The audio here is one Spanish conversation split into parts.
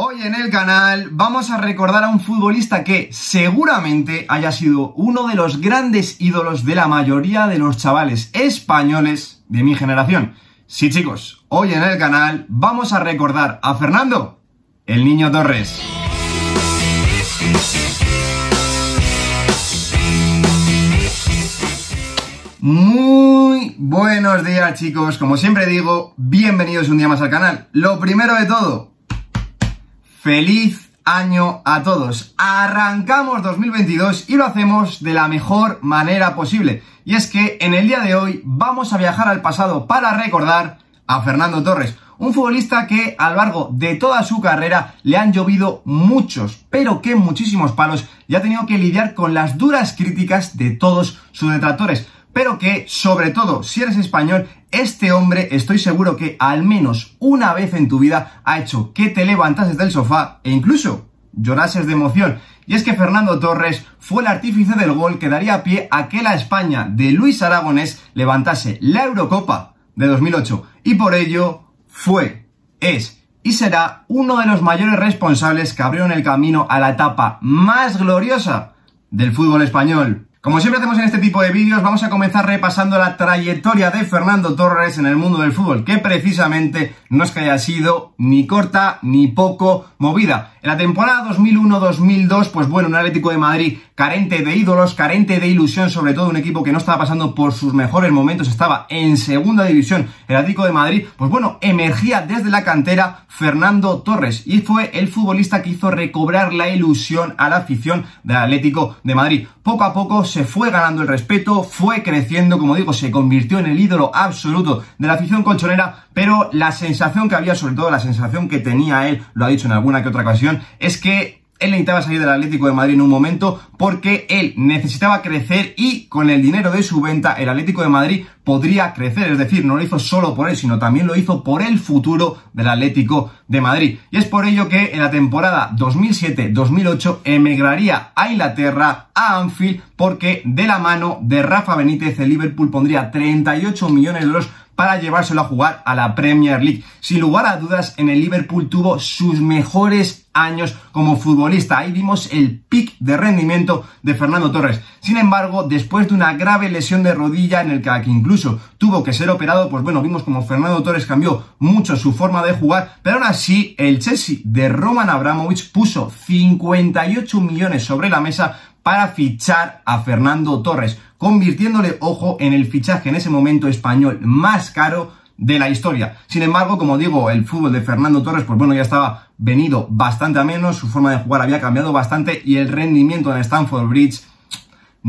Hoy en el canal vamos a recordar a un futbolista que seguramente haya sido uno de los grandes ídolos de la mayoría de los chavales españoles de mi generación. Sí chicos, hoy en el canal vamos a recordar a Fernando, el Niño Torres. Muy buenos días chicos, como siempre digo, bienvenidos un día más al canal. Lo primero de todo, Feliz año a todos. Arrancamos 2022 y lo hacemos de la mejor manera posible. Y es que en el día de hoy vamos a viajar al pasado para recordar a Fernando Torres, un futbolista que a lo largo de toda su carrera le han llovido muchos, pero que muchísimos palos y ha tenido que lidiar con las duras críticas de todos sus detractores pero que, sobre todo, si eres español, este hombre estoy seguro que al menos una vez en tu vida ha hecho que te levantases del sofá e incluso llorases de emoción. Y es que Fernando Torres fue el artífice del gol que daría pie a que la España de Luis Aragonés levantase la Eurocopa de 2008. Y por ello fue, es y será uno de los mayores responsables que abrieron el camino a la etapa más gloriosa del fútbol español. Como siempre hacemos en este tipo de vídeos, vamos a comenzar repasando la trayectoria de Fernando Torres en el mundo del fútbol, que precisamente no es que haya sido ni corta ni poco movida. En la temporada 2001-2002, pues bueno, un Atlético de Madrid carente de ídolos, carente de ilusión, sobre todo un equipo que no estaba pasando por sus mejores momentos, estaba en segunda división. El Atlético de Madrid, pues bueno, emergía desde la cantera Fernando Torres y fue el futbolista que hizo recobrar la ilusión a la afición del Atlético de Madrid. Poco a poco se fue ganando el respeto, fue creciendo, como digo, se convirtió en el ídolo absoluto de la afición colchonera, pero la sensación que había, sobre todo la sensación que tenía él, lo ha dicho en alguna que otra ocasión, es que él necesitaba salir del Atlético de Madrid en un momento porque él necesitaba crecer y con el dinero de su venta el Atlético de Madrid podría crecer. Es decir, no lo hizo solo por él, sino también lo hizo por el futuro del Atlético de Madrid. Y es por ello que en la temporada 2007-2008 emigraría a Inglaterra, a Anfield, porque de la mano de Rafa Benítez el Liverpool pondría 38 millones de euros para llevárselo a jugar a la Premier League. Sin lugar a dudas, en el Liverpool tuvo sus mejores años como futbolista. Ahí vimos el pic de rendimiento de Fernando Torres. Sin embargo, después de una grave lesión de rodilla en el que incluso tuvo que ser operado, pues bueno, vimos como Fernando Torres cambió mucho su forma de jugar, pero aún así el Chelsea de Roman Abramovich puso 58 millones sobre la mesa para fichar a Fernando Torres, convirtiéndole, ojo, en el fichaje en ese momento español más caro de la historia. Sin embargo, como digo, el fútbol de Fernando Torres, pues bueno, ya estaba venido bastante a menos, su forma de jugar había cambiado bastante y el rendimiento en Stanford Bridge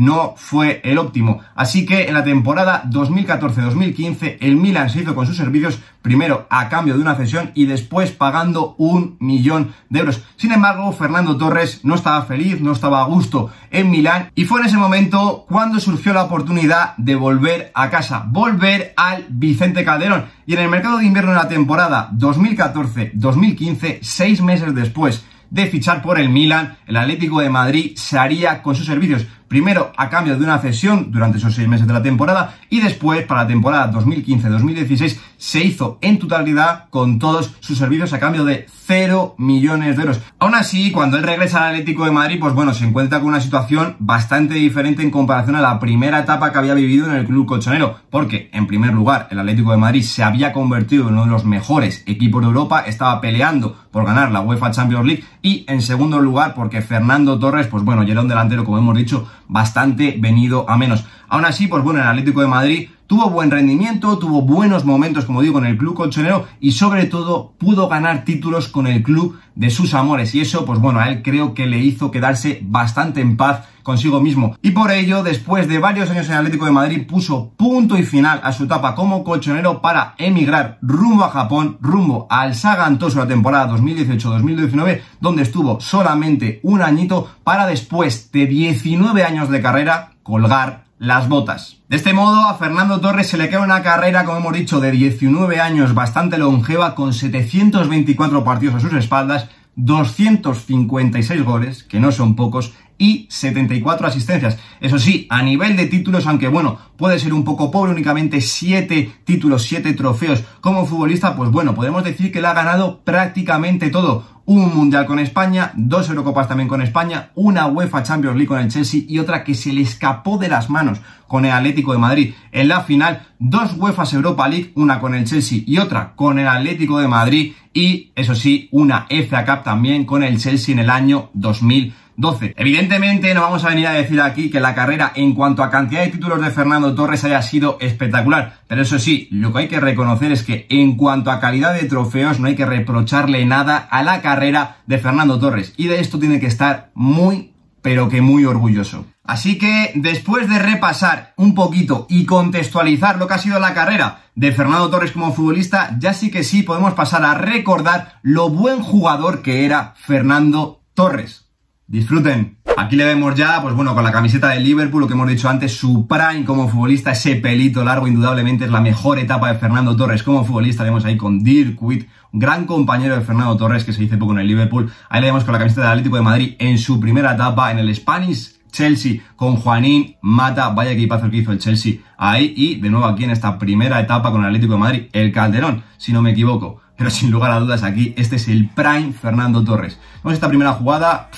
no fue el óptimo. Así que en la temporada 2014-2015 el Milan se hizo con sus servicios primero a cambio de una cesión y después pagando un millón de euros. Sin embargo, Fernando Torres no estaba feliz, no estaba a gusto en Milán y fue en ese momento cuando surgió la oportunidad de volver a casa, volver al Vicente Calderón. Y en el mercado de invierno de la temporada 2014-2015, seis meses después de fichar por el Milan, el Atlético de Madrid se haría con sus servicios primero a cambio de una cesión durante esos seis meses de la temporada y después para la temporada 2015-2016 se hizo en totalidad con todos sus servicios a cambio de 0 millones de euros. Aún así, cuando él regresa al Atlético de Madrid, pues bueno, se encuentra con una situación bastante diferente en comparación a la primera etapa que había vivido en el club colchonero, porque en primer lugar el Atlético de Madrid se había convertido en uno de los mejores equipos de Europa, estaba peleando por ganar la UEFA Champions League y en segundo lugar porque Fernando Torres, pues bueno, ya era un delantero, como hemos dicho, bastante venido a menos. Aún así, pues bueno, el Atlético de Madrid tuvo buen rendimiento, tuvo buenos momentos, como digo, con el club colchonero y sobre todo pudo ganar títulos con el club de sus amores. Y eso, pues bueno, a él creo que le hizo quedarse bastante en paz consigo mismo. Y por ello, después de varios años en Atlético de Madrid, puso punto y final a su etapa como colchonero para emigrar rumbo a Japón, rumbo al Sagantoso la temporada 2018-2019, donde estuvo solamente un añito para después de 19 años de carrera colgar las botas. De este modo, a Fernando Torres se le queda una carrera, como hemos dicho, de 19 años bastante longeva, con 724 partidos a sus espaldas, 256 goles, que no son pocos, y 74 asistencias. Eso sí, a nivel de títulos, aunque bueno, puede ser un poco pobre, únicamente 7 títulos, 7 trofeos. Como futbolista, pues bueno, podemos decir que le ha ganado prácticamente todo. Un Mundial con España, dos Eurocopas también con España, una UEFA Champions League con el Chelsea y otra que se le escapó de las manos con el Atlético de Madrid. En la final, dos UEFA Europa League, una con el Chelsea y otra con el Atlético de Madrid y, eso sí, una FA Cup también con el Chelsea en el año 2000 12. Evidentemente no vamos a venir a decir aquí que la carrera en cuanto a cantidad de títulos de Fernando Torres haya sido espectacular, pero eso sí, lo que hay que reconocer es que en cuanto a calidad de trofeos no hay que reprocharle nada a la carrera de Fernando Torres y de esto tiene que estar muy, pero que muy orgulloso. Así que después de repasar un poquito y contextualizar lo que ha sido la carrera de Fernando Torres como futbolista, ya sí que sí podemos pasar a recordar lo buen jugador que era Fernando Torres. Disfruten. Aquí le vemos ya, pues bueno, con la camiseta de Liverpool, lo que hemos dicho antes, su prime como futbolista, ese pelito largo, indudablemente es la mejor etapa de Fernando Torres como futbolista. vemos ahí con Dirk Witt, un gran compañero de Fernando Torres que se dice poco en el Liverpool. Ahí le vemos con la camiseta del Atlético de Madrid en su primera etapa en el Spanish Chelsea con Juanín Mata, vaya equipazo que hizo el Chelsea ahí y de nuevo aquí en esta primera etapa con el Atlético de Madrid, el Calderón, si no me equivoco. Pero sin lugar a dudas aquí, este es el prime Fernando Torres. Vemos esta primera jugada,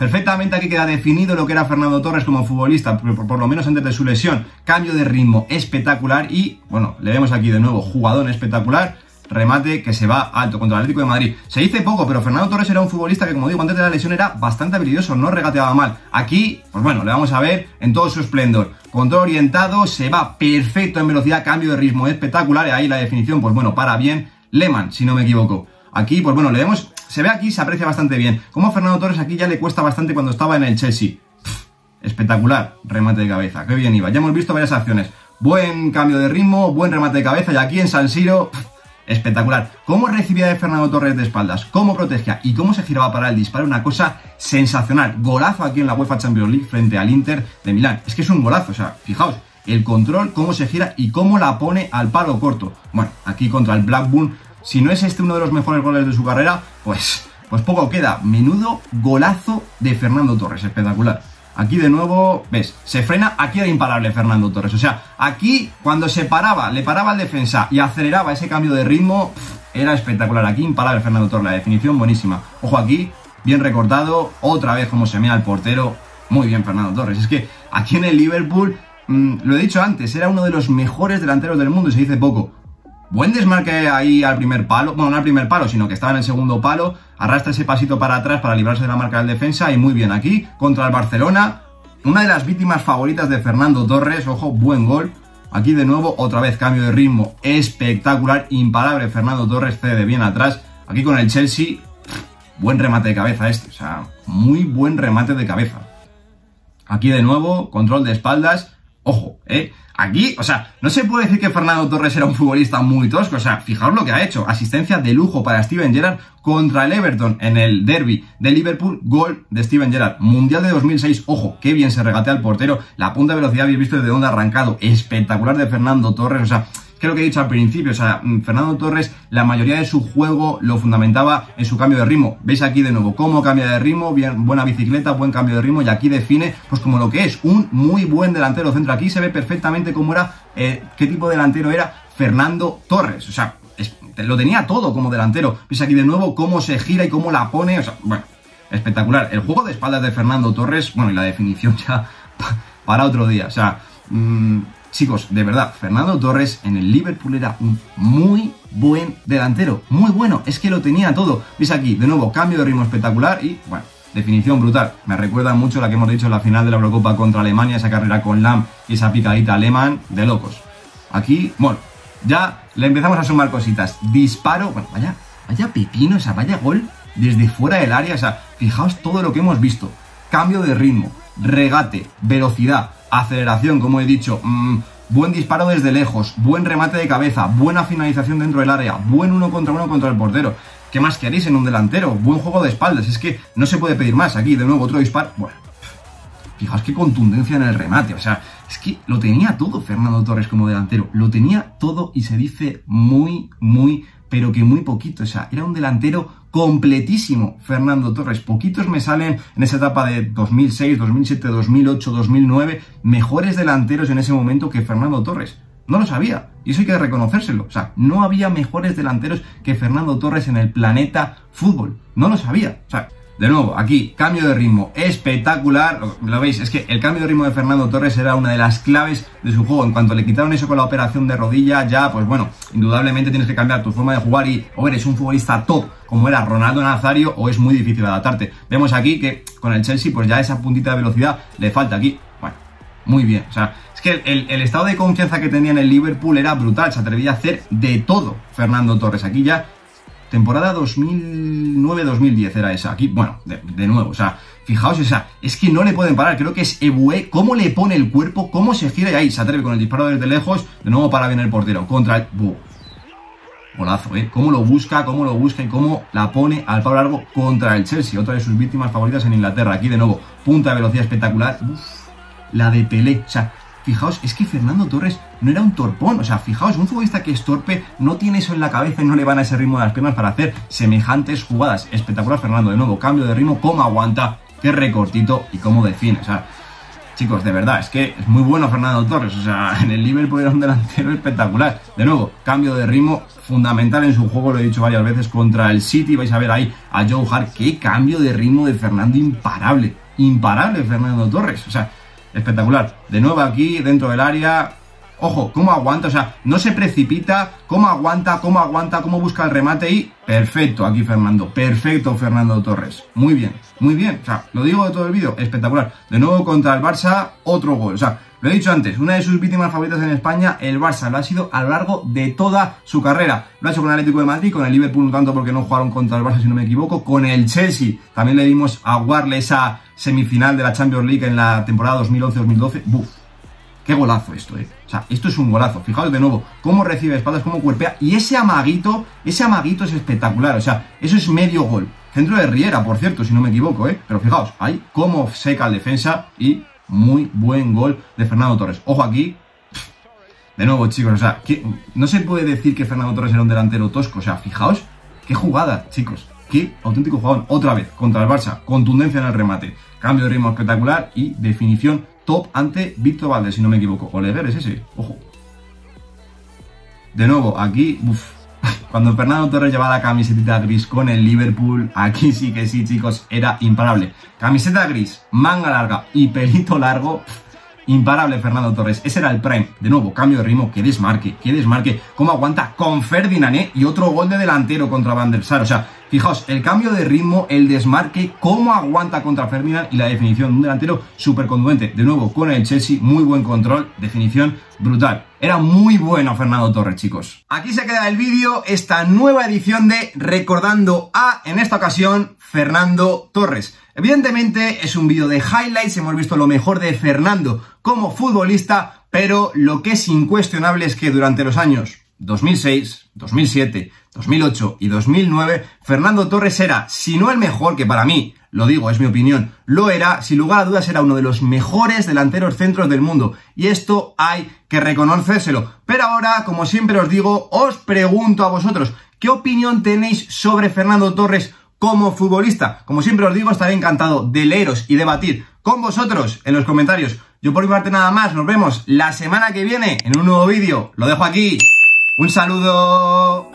Perfectamente aquí queda definido lo que era Fernando Torres como futbolista, por, lo menos antes de su lesión. Cambio de ritmo espectacular y, bueno, le vemos aquí de nuevo, jugador espectacular remate que se va alto contra el Atlético de Madrid. Se dice poco, pero Fernando Torres era un futbolista que, como digo, antes de la lesión era bastante habilidoso, no regateaba mal. Aquí, pues bueno, le vamos a ver en todo su esplendor. Control orientado, se va perfecto en velocidad, cambio de ritmo espectacular, y ahí la definición, pues bueno, para bien. Lehmann, si no me equivoco. Aquí, pues bueno, le vemos se ve aquí, se aprecia bastante bien. Como Fernando Torres aquí ya le cuesta bastante cuando estaba en el Chelsea. espectacular, remate de cabeza, qué bien iba. Ya hemos visto varias acciones. Buen cambio de ritmo, buen remate de cabeza y aquí en San Siro, espectacular. Cómo recibía de Fernando Torres de espaldas, cómo protegía y cómo se giraba para el disparo, una cosa sensacional. Golazo aquí en la UEFA Champions League frente al Inter de Milán. Es que es un golazo, o sea, fijaos, el control, cómo se gira y cómo la pone al palo corto. Bueno, aquí contra el Blackburn si no es este uno de los mejores goles de su carrera, pues, pues poco queda. Menudo golazo de Fernando Torres, espectacular. Aquí de nuevo, ves, se frena, aquí era imparable Fernando Torres. O sea, aquí cuando se paraba, le paraba al defensa y aceleraba ese cambio de ritmo, era espectacular. Aquí imparable Fernando Torres, la definición buenísima. Ojo aquí, bien recortado, otra vez como se mea el portero. Muy bien Fernando Torres. Es que aquí en el Liverpool, mm, lo he dicho antes, era uno de los mejores delanteros del mundo y se dice poco. Buen desmarque ahí al primer palo, bueno, no al primer palo, sino que estaba en el segundo palo, arrastra ese pasito para atrás para librarse de la marca del defensa y muy bien aquí contra el Barcelona, una de las víctimas favoritas de Fernando Torres, ojo, buen gol. Aquí de nuevo, otra vez cambio de ritmo espectacular, imparable Fernando Torres cede bien atrás. Aquí con el Chelsea, buen remate de cabeza este, o sea, muy buen remate de cabeza. Aquí de nuevo, control de espaldas, ojo, eh, Aquí, o sea, no se puede decir que Fernando Torres era un futbolista muy tosco. O sea, fijaos lo que ha hecho. Asistencia de lujo para Steven Gerrard contra el Everton en el derby de Liverpool. Gol de Steven Gerrard. Mundial de 2006. Ojo, qué bien se regatea el portero. La punta de velocidad habéis visto desde dónde ha arrancado. Espectacular de Fernando Torres. O sea, que lo que he dicho al principio, o sea, mm, Fernando Torres, la mayoría de su juego lo fundamentaba en su cambio de ritmo. Veis aquí de nuevo cómo cambia de ritmo, bien, buena bicicleta, buen cambio de ritmo, y aquí define, pues como lo que es, un muy buen delantero centro. Aquí se ve perfectamente cómo era, eh, qué tipo de delantero era Fernando Torres. O sea, lo tenía todo como delantero. Veis aquí de nuevo cómo se gira y cómo la pone, o sea, bueno, espectacular. El juego de espaldas de Fernando Torres, bueno, y la definición ya para otro día, o sea, mmm, Chicos, de verdad, Fernando Torres en el Liverpool era un muy buen delantero, muy bueno, es que lo tenía todo. Veis aquí, de nuevo, cambio de ritmo espectacular y, bueno, definición brutal. Me recuerda mucho la que hemos dicho en la final de la Eurocopa contra Alemania, esa carrera con Lam y esa picadita alemán de locos. Aquí, bueno, ya le empezamos a sumar cositas. Disparo, bueno, vaya, vaya pepino, o sea, vaya gol desde fuera del área, o sea, fijaos todo lo que hemos visto. Cambio de ritmo, regate, velocidad, aceleración, como he dicho, mm, buen disparo desde lejos, buen remate de cabeza, buena finalización dentro del área, buen uno contra uno contra el portero. ¿Qué más queréis en un delantero? Buen juego de espaldas, es que no se puede pedir más. Aquí, de nuevo, otro disparo. Bueno, fijaos qué contundencia en el remate, o sea, es que lo tenía todo Fernando Torres como delantero, lo tenía todo y se dice muy, muy pero que muy poquito. O sea, era un delantero completísimo, Fernando Torres. Poquitos me salen en esa etapa de 2006, 2007, 2008, 2009, mejores delanteros en ese momento que Fernando Torres. No lo sabía. Y eso hay que reconocérselo. O sea, no había mejores delanteros que Fernando Torres en el planeta fútbol. No lo sabía. O sea, de nuevo, aquí, cambio de ritmo espectacular. Lo, veis, es que el cambio de ritmo de Fernando Torres era una de las claves de su juego. En cuanto le quitaron eso con la operación de rodilla, ya, pues bueno, indudablemente tienes que cambiar tu forma de jugar y o eres un futbolista top como era Ronaldo Nazario o es muy difícil adaptarte. Vemos aquí que con el Chelsea, pues ya esa puntita de velocidad le falta aquí. Bueno, muy bien. O sea, es que el, el estado de confianza que tenía en el Liverpool era brutal. Se atrevía a hacer de todo Fernando Torres. Aquí ya Temporada 2009-2010 era esa. Aquí, bueno, de, nuevo, o sea, fijaos, o es que no le pueden parar. Creo que es Ebue, cómo le pone el cuerpo, cómo se gira y ahí se atreve con el disparo desde lejos. De nuevo para bien el portero. Contra el. Golazo, ¿eh? Cómo lo busca, cómo lo busca y cómo la pone al largo contra el Chelsea. Otra de sus víctimas favoritas en Inglaterra. Aquí de nuevo, punta de velocidad espectacular. Uf, la de Pelé. O sea, Fijaos, es que Fernando Torres no era un torpón. O sea, fijaos, un futbolista que es torpe no tiene eso en la cabeza y no le van a ese ritmo de las piernas para hacer semejantes jugadas. Espectacular, Fernando. De nuevo, cambio de ritmo, cómo aguanta, qué recortito y cómo define. O sea, chicos, de verdad, es que es muy bueno Fernando Torres. O sea, en el Liverpool era un delantero espectacular. De nuevo, cambio de ritmo fundamental en su juego, lo he dicho varias veces, contra el City. Vais a ver ahí a Joe Hart. Qué cambio de ritmo de Fernando imparable. Imparable Fernando Torres. O sea, espectacular. De nuevo aquí, dentro del área. Ojo, cómo aguanta, o sea, no se precipita, cómo aguanta, cómo aguanta, cómo busca el remate y perfecto aquí Fernando, perfecto Fernando Torres. Muy bien, muy bien, o sea, lo digo de todo el vídeo, espectacular. De nuevo contra el Barça, otro gol, o sea, lo he dicho antes, una de sus víctimas favoritas en España, el Barça, lo ha sido a lo largo de toda su carrera. Lo ha hecho con el Atlético de Madrid, con el Liverpool no tanto porque no jugaron contra el Barça si no me equivoco, con el Chelsea. También le dimos a Warle esa semifinal de la Champions League en la temporada 2011-2012. ¡Buf! Qué golazo esto, eh. O sea, esto es un golazo. Fijaos de nuevo cómo recibe espaldas, cómo cuerpea. Y ese amaguito, ese amaguito es espectacular. O sea, eso es medio gol. Centro de Riera, por cierto, si no me equivoco, ¿eh? Pero fijaos, ahí cómo seca el defensa y muy buen gol de Fernando Torres. Ojo aquí. De nuevo, chicos, o sea, no se puede decir que Fernando Torres era un delantero tosco. O sea, fijaos, qué jugada, chicos. Qué auténtico jugador. Otra vez, contra el Barça. Contundencia en el remate. Cambio de ritmo espectacular y definición top ante Víctor Valdés, si no me equivoco. Oleguer es ese. Ojo. De nuevo, aquí, cuando Fernando Torres llevaba la camiseta gris con el Liverpool, aquí sí que sí, chicos, era imparable. Camiseta gris, manga larga y pelito largo. Imparable Fernando Torres, ese era el prime. De nuevo, cambio de ritmo, que desmarque, que desmarque. Cómo aguanta con Ferdinand, ¿eh? Y otro gol de delantero contra Van der Sar. O sea, Fijaos, el cambio de ritmo, el desmarque, cómo aguanta contra Ferdinand y la definición de un delantero súper. De nuevo, con el Chelsea, muy buen control, definición brutal. Era muy bueno Fernando Torres, chicos. Aquí se queda el vídeo, esta nueva edición de Recordando a, en esta ocasión, Fernando Torres. Evidentemente es un vídeo de highlights, hemos visto lo mejor de Fernando como futbolista, pero lo que es incuestionable es que durante los años 2006, 2007, 2008 y 2009, Fernando Torres era, si no el mejor, que para mí, lo digo, es mi opinión, lo era, sin lugar a dudas era uno de los mejores delanteros centros del mundo. Y esto hay que reconocérselo. Pero ahora, como siempre os digo, os pregunto a vosotros, ¿qué opinión tenéis sobre Fernando Torres como futbolista? Como siempre os digo, estaré encantado de leeros y debatir con vosotros en los comentarios. Yo por mi parte nada más, nos vemos la semana que viene en un nuevo vídeo. Lo dejo aquí. Un saludo.